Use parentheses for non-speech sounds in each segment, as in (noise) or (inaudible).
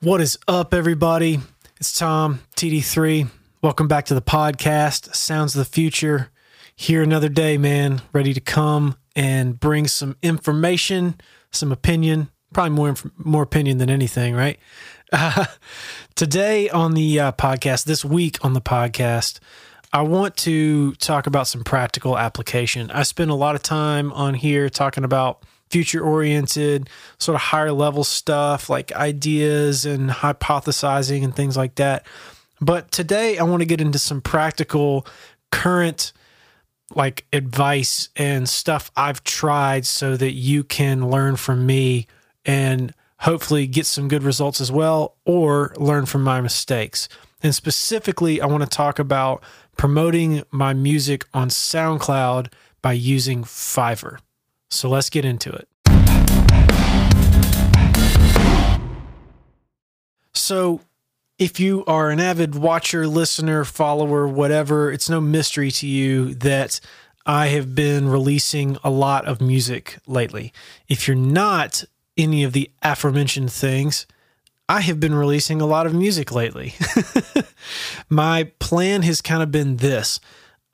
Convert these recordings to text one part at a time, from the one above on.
What is up, everybody? It's Tom, TD3. Welcome back to the podcast, Sounds of the Future. Here another day, man, ready to come and bring some information, some opinion, probably more more opinion than anything, right? Uh, (laughs) today on the uh, podcast, this week on the podcast, I want to talk about some practical application. I spend a lot of time on here talking about future oriented, sort of higher level stuff like ideas and hypothesizing and things like that. But today I want to get into some practical current like advice and stuff I've tried so that you can learn from me and hopefully get some good results as well or learn from my mistakes. And specifically, I want to talk about promoting my music on SoundCloud by using Fiverr. So let's get into it. So, if you are an avid watcher, listener, follower, whatever, it's no mystery to you that I have been releasing a lot of music lately. If you're not any of the aforementioned things, I have been releasing a lot of music lately. (laughs) My plan has kind of been this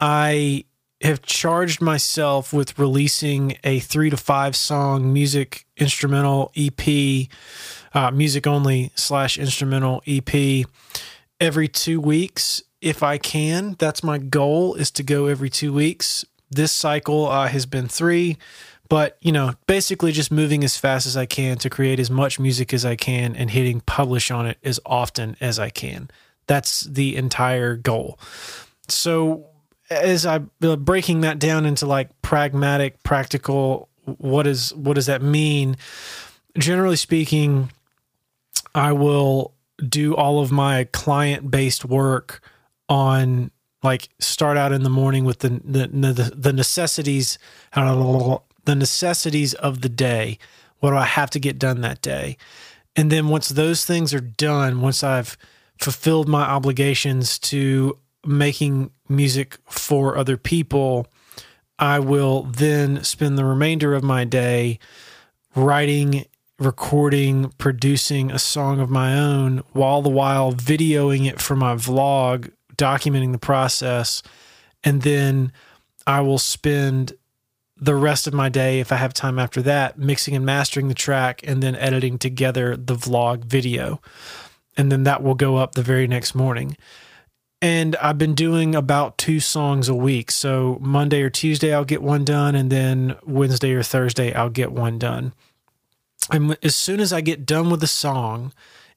I have charged myself with releasing a three to five song music instrumental EP, uh, music only slash instrumental EP every two weeks if I can. That's my goal is to go every two weeks. This cycle uh, has been three, but you know, basically just moving as fast as I can to create as much music as I can and hitting publish on it as often as I can. That's the entire goal. So as I breaking that down into like pragmatic, practical, what is what does that mean? Generally speaking, I will do all of my client based work on like start out in the morning with the the the, the necessities the necessities of the day. What do I have to get done that day? And then once those things are done, once I've fulfilled my obligations to making music for other people, I will then spend the remainder of my day writing, recording, producing a song of my own, while the while videoing it for my vlog, documenting the process. And then I will spend the rest of my day, if I have time after that, mixing and mastering the track and then editing together the vlog video. And then that will go up the very next morning and I've been doing about two songs a week. So Monday or Tuesday, I'll get one done, and then Wednesday or Thursday, I'll get one done. And as soon as I get done with the song,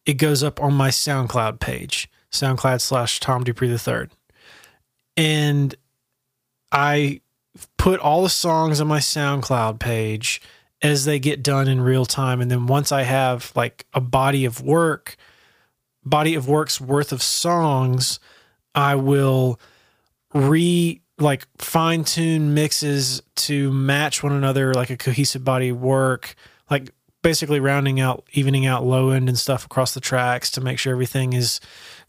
it goes up on my SoundCloud page, SoundCloud slash Tom Dupree the third, and I put all the songs on my SoundCloud page as they get done in real time. And then once I have like a body of work, body of work's worth of songs I will re like fine tune mixes to match one another like a cohesive body work, like basically rounding out, evening out low end and stuff across the tracks to make sure everything is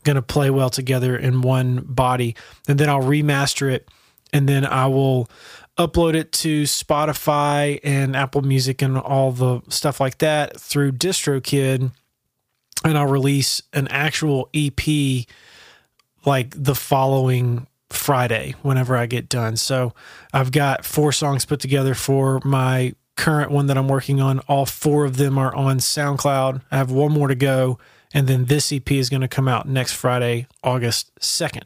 going to play well together in one body. And then I'll remaster it and then I will upload it to Spotify and Apple Music and all the stuff like that through DistroKid. And I'll release an actual EP like the following Friday whenever I get done. So I've got four songs put together for my current one that I'm working on. All four of them are on SoundCloud. I have one more to go. And then this EP is going to come out next Friday, August 2nd.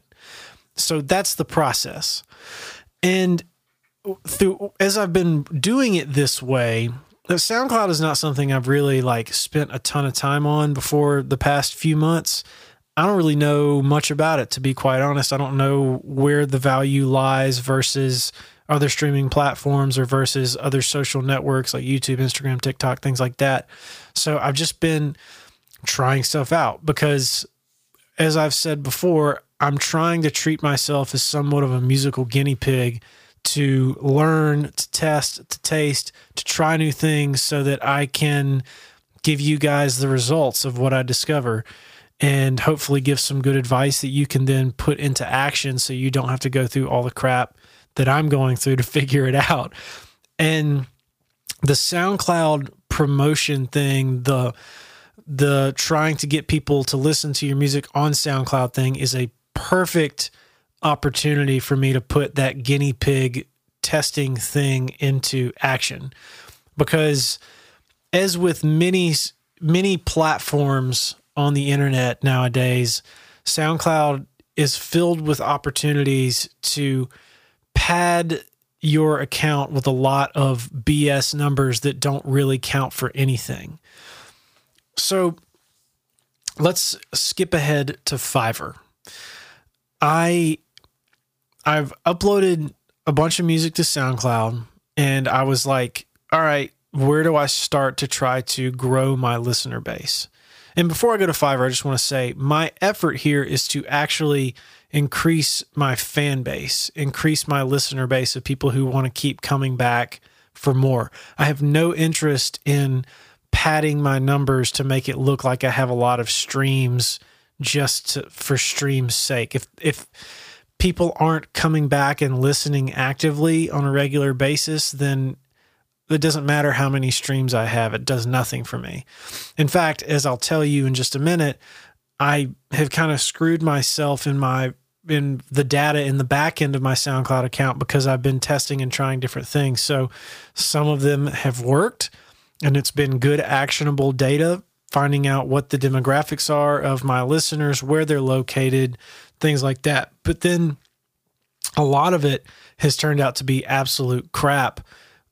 So that's the process. And through as I've been doing it this way, SoundCloud is not something I've really like spent a ton of time on before the past few months. I don't really know much about it, to be quite honest. I don't know where the value lies versus other streaming platforms or versus other social networks like YouTube, Instagram, TikTok, things like that. So I've just been trying stuff out because, as I've said before, I'm trying to treat myself as somewhat of a musical guinea pig to learn, to test, to taste, to try new things so that I can give you guys the results of what I discover and hopefully give some good advice that you can then put into action so you don't have to go through all the crap that I'm going through to (laughs) figure it out. And the SoundCloud promotion thing, the the trying to get people to listen to your music on SoundCloud thing is a perfect opportunity for me to put that guinea pig testing thing into action because as with many many platforms on the internet nowadays SoundCloud is filled with opportunities to pad your account with a lot of BS numbers that don't really count for anything. So let's skip ahead to Fiverr. I I've uploaded a bunch of music to SoundCloud and I was like, all right, where do I start to try to grow my listener base? And before I go to Fiverr, I just want to say my effort here is to actually increase my fan base, increase my listener base of people who want to keep coming back for more. I have no interest in padding my numbers to make it look like I have a lot of streams just to, for stream's sake. If if people aren't coming back and listening actively on a regular basis, then it doesn't matter how many streams I have. It does nothing for me. In fact, as I'll tell you in just a minute, I have kind of screwed myself in my in the data in the back end of my SoundCloud account because I've been testing and trying different things. So some of them have worked and it's been good actionable data finding out what the demographics are of my listeners, where they're located, things like that. But then a lot of it has turned out to be absolute crap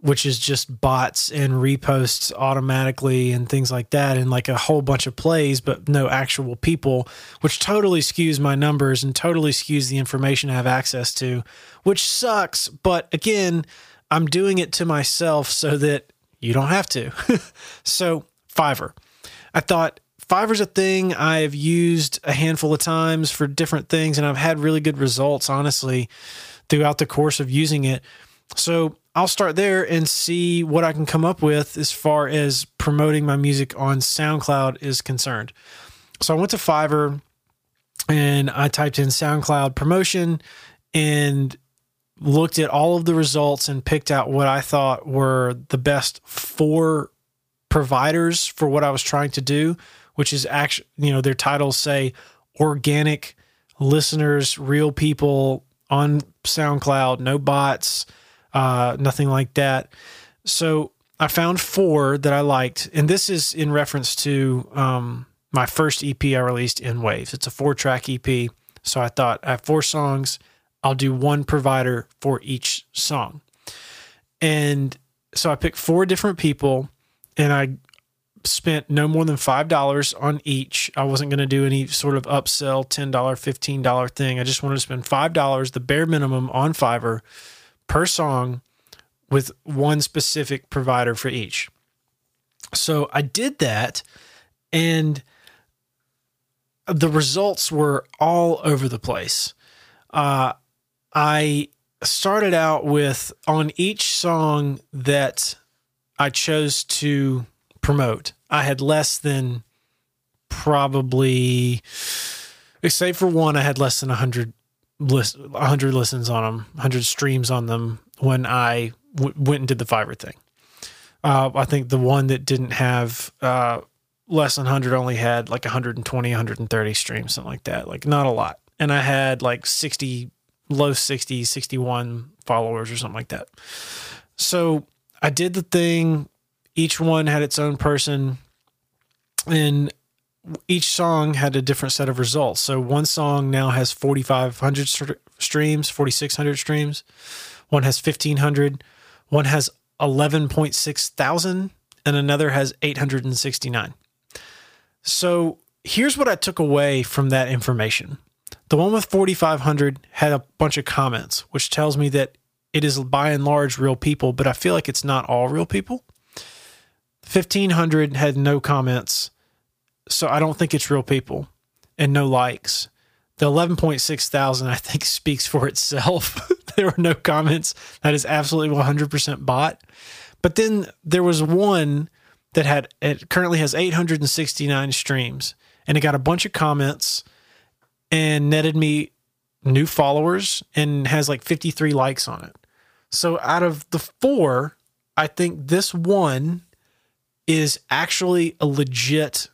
which is just bots and reposts automatically and things like that, and like a whole bunch of plays, but no actual people, which totally skews my numbers and totally skews the information I have access to, which sucks. But again, I'm doing it to myself so that you don't have to. (laughs) so, Fiverr. I thought Fiverr's a thing I've used a handful of times for different things, and I've had really good results, honestly, throughout the course of using it. So I'll start there and see what I can come up with as far as promoting my music on SoundCloud is concerned. So I went to Fiverr and I typed in SoundCloud promotion and looked at all of the results and picked out what I thought were the best four providers for what I was trying to do, which is actually, you know, their titles say organic listeners, real people on SoundCloud, no bots uh, nothing like that. So I found four that I liked, and this is in reference to um, my first EP I released in Waves. It's a four track EP. So I thought I have four songs. I'll do one provider for each song. And so I picked four different people and I spent no more than $5 on each. I wasn't going to do any sort of upsell $10, $15 thing. I just wanted to spend $5, the bare minimum on Fiverr per song with one specific provider for each. So I did that and the results were all over the place. Uh, I started out with on each song that I chose to promote, I had less than probably, except for one, I had less than 100 list 100 listens on them 100 streams on them when I w- went and did the fiverr thing. Uh, i think the one that didn't have uh, less than 100 only had like 120 130 streams something like that like not a lot. And i had like 60 low 60 61 followers or something like that. So i did the thing. Each one had its own person. And each song had a different set of results. So one song now has 4,500 st- streams, 4,600 streams. One has 1,500. One has 11.6 thousand, and another has 869. So here's what I took away from that information. The one with 4,500 had a bunch of comments, which tells me that it is by and large real people, but I feel like it's not all real people. 1,500 had no comments so I don't think it's real people and no likes. The 11.6 thousand, I think, (laughs) speaks for itself. (laughs) there were no comments. That is absolutely 100% bot. But then there was one that had, it currently has 869 streams and it got a bunch of comments and netted me new followers and has like 53 likes on it. So out of the four, I think this one is actually a legit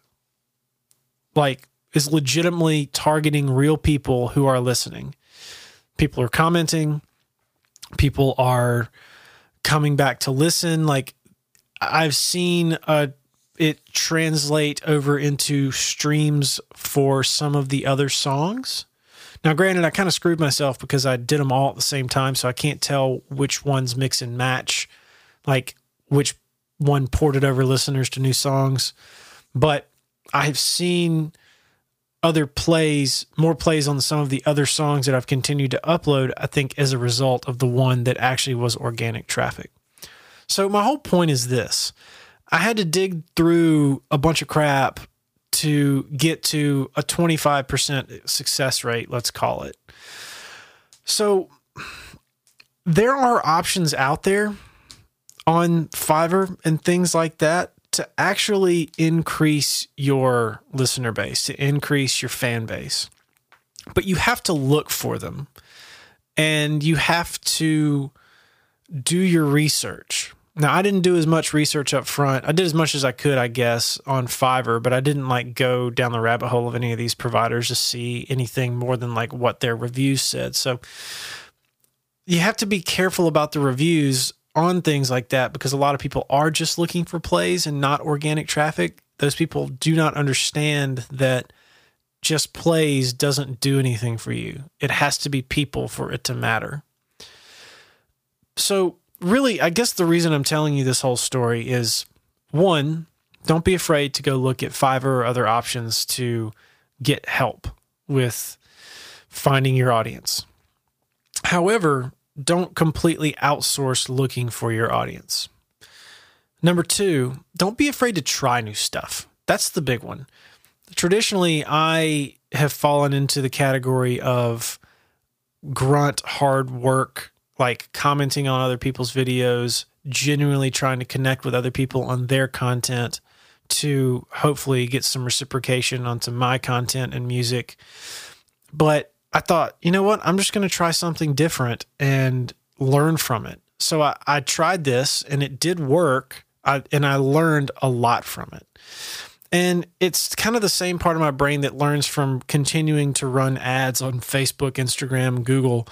like is legitimately targeting real people who are listening. People are commenting, people are coming back to listen like I've seen a it translate over into streams for some of the other songs. Now, granted, I kind of screwed myself because I did them all at the same time, so I can't tell which ones mix and match, like which one ported over listeners to new songs. But I've seen other plays, more plays on some of the other songs that I've continued to upload, I think, as a result of the one that actually was organic traffic. So, my whole point is this I had to dig through a bunch of crap to get to a 25% success rate, let's call it. So there are options out there on Fiverr and things like that to actually increase your listener base, to increase your fan base. But you have to look for them and you have to do your research. Now, I didn't do as much research up front. I did as much as I could, I guess, on Fiverr, but I didn't like go down the rabbit hole of any of these providers to see anything more than like what their reviews said. So you have to be careful about the reviews on things like that because a lot of people are just looking for plays and not organic traffic. Those people do not understand that just plays doesn't do anything for you. It has to be people for it to matter. So, really, I guess the reason I'm telling you this whole story is one, don't be afraid to go look at Fiverr or other options to get help with finding your audience. However, don't completely outsource looking for your audience. Number two, don't be afraid to try new stuff. That's the big one. Traditionally, I have fallen into the category of grunt hard work like commenting on other people's videos, genuinely trying to connect with other people on their content to hopefully get some reciprocation onto my content and music. But I thought, you know what? I'm just going to try something different and learn from it. So I, I tried this and it did work. I, and I learned a lot from it. And it's kind of the same part of my brain that learns from continuing to run ads on Facebook, Instagram, Google,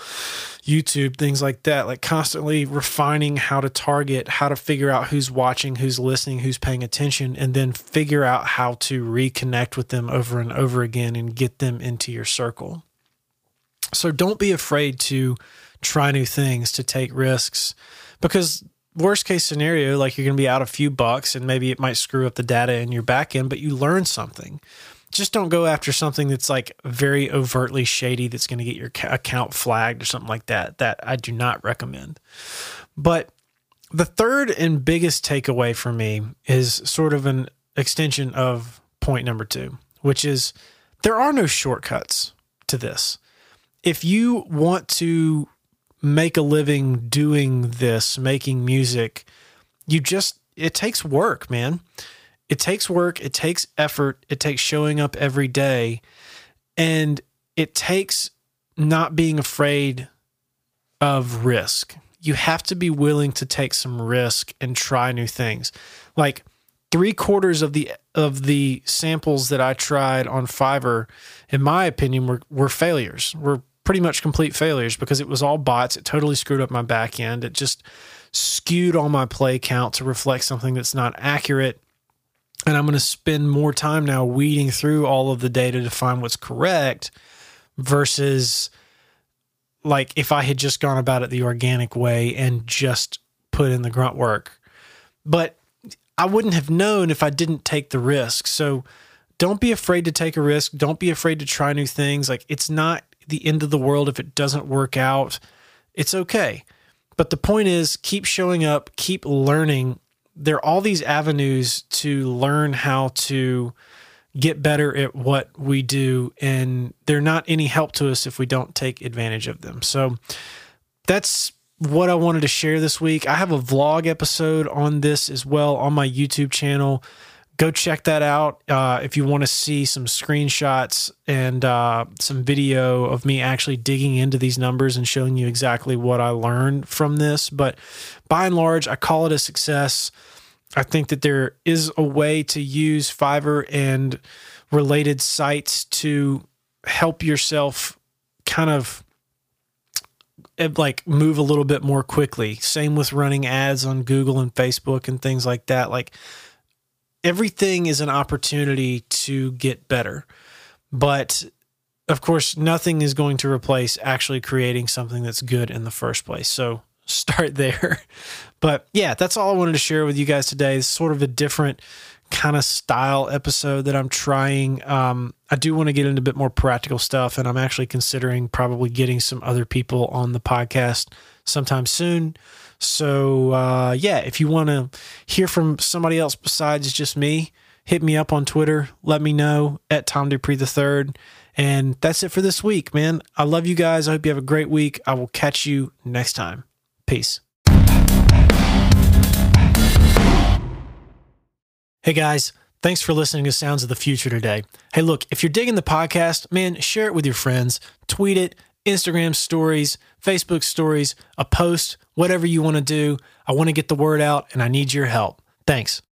YouTube, things like that, like constantly refining how to target, how to figure out who's watching, who's listening, who's paying attention, and then figure out how to reconnect with them over and over again and get them into your circle. So don't be afraid to try new things, to take risks, because worst case scenario, like you're going to be out a few bucks and maybe it might screw up the data in your backend, but you learn something. Just don't go after something that's like very overtly shady that's going to get your account flagged or something like that. That I do not recommend. But the third and biggest takeaway for me is sort of an extension of point number two, which is there are no shortcuts to this. If you want to make a living doing this, making music, you just, it takes work, man. It takes work, it takes effort, it takes showing up every day, and it takes not being afraid of risk. You have to be willing to take some risk and try new things. Like three quarters of the of the samples that I tried on Fiverr, in my opinion, were were failures. Were pretty much complete failures because it was all bots. It totally screwed up my back end. It just skewed all my play count to reflect something that's not accurate. And I'm going to spend more time now weeding through all of the data to find what's correct versus like if I had just gone about it the organic way and just put in the grunt work. But I wouldn't have known if I didn't take the risk. So don't be afraid to take a risk. Don't be afraid to try new things. Like it's not the end of the world if it doesn't work out. It's okay. But the point is, keep showing up, keep learning. There are all these avenues to learn how to get better at what we do, and they're not any help to us if we don't take advantage of them. So that's what I wanted to share this week. I have a vlog episode on this as well on my YouTube channel go check that out uh, if you want to see some screenshots and uh, some video of me actually digging into these numbers and showing you exactly what I learned from this. But by and large, I call it a success. I think that there is a way to use Fiverr and related sites to help yourself kind of eh, like move a little bit more quickly. Same with running ads on Google and Facebook and things like that. Like everything is an opportunity to get better. But of course, nothing is going to replace actually creating something that's good in the first place. So (laughs) start there. But yeah, that's all I wanted to share with you guys today. It's sort of a different kind of style episode that I'm trying. Um, I do want to get into a bit more practical stuff, and I'm actually considering probably getting some other people on the podcast sometime soon. So, uh, yeah, if you want to hear from somebody else besides just me, hit me up on Twitter. Let me know at Tom Dupree the third. And that's it for this week, man. I love you guys. I hope you have a great week. I will catch you next time. Peace. Hey guys, thanks for listening to Sounds of the Future today. Hey, look, if you're digging the podcast, man, share it with your friends, tweet it, Instagram stories, Facebook stories, a post, whatever you want to do. I want to get the word out and I need your help. Thanks.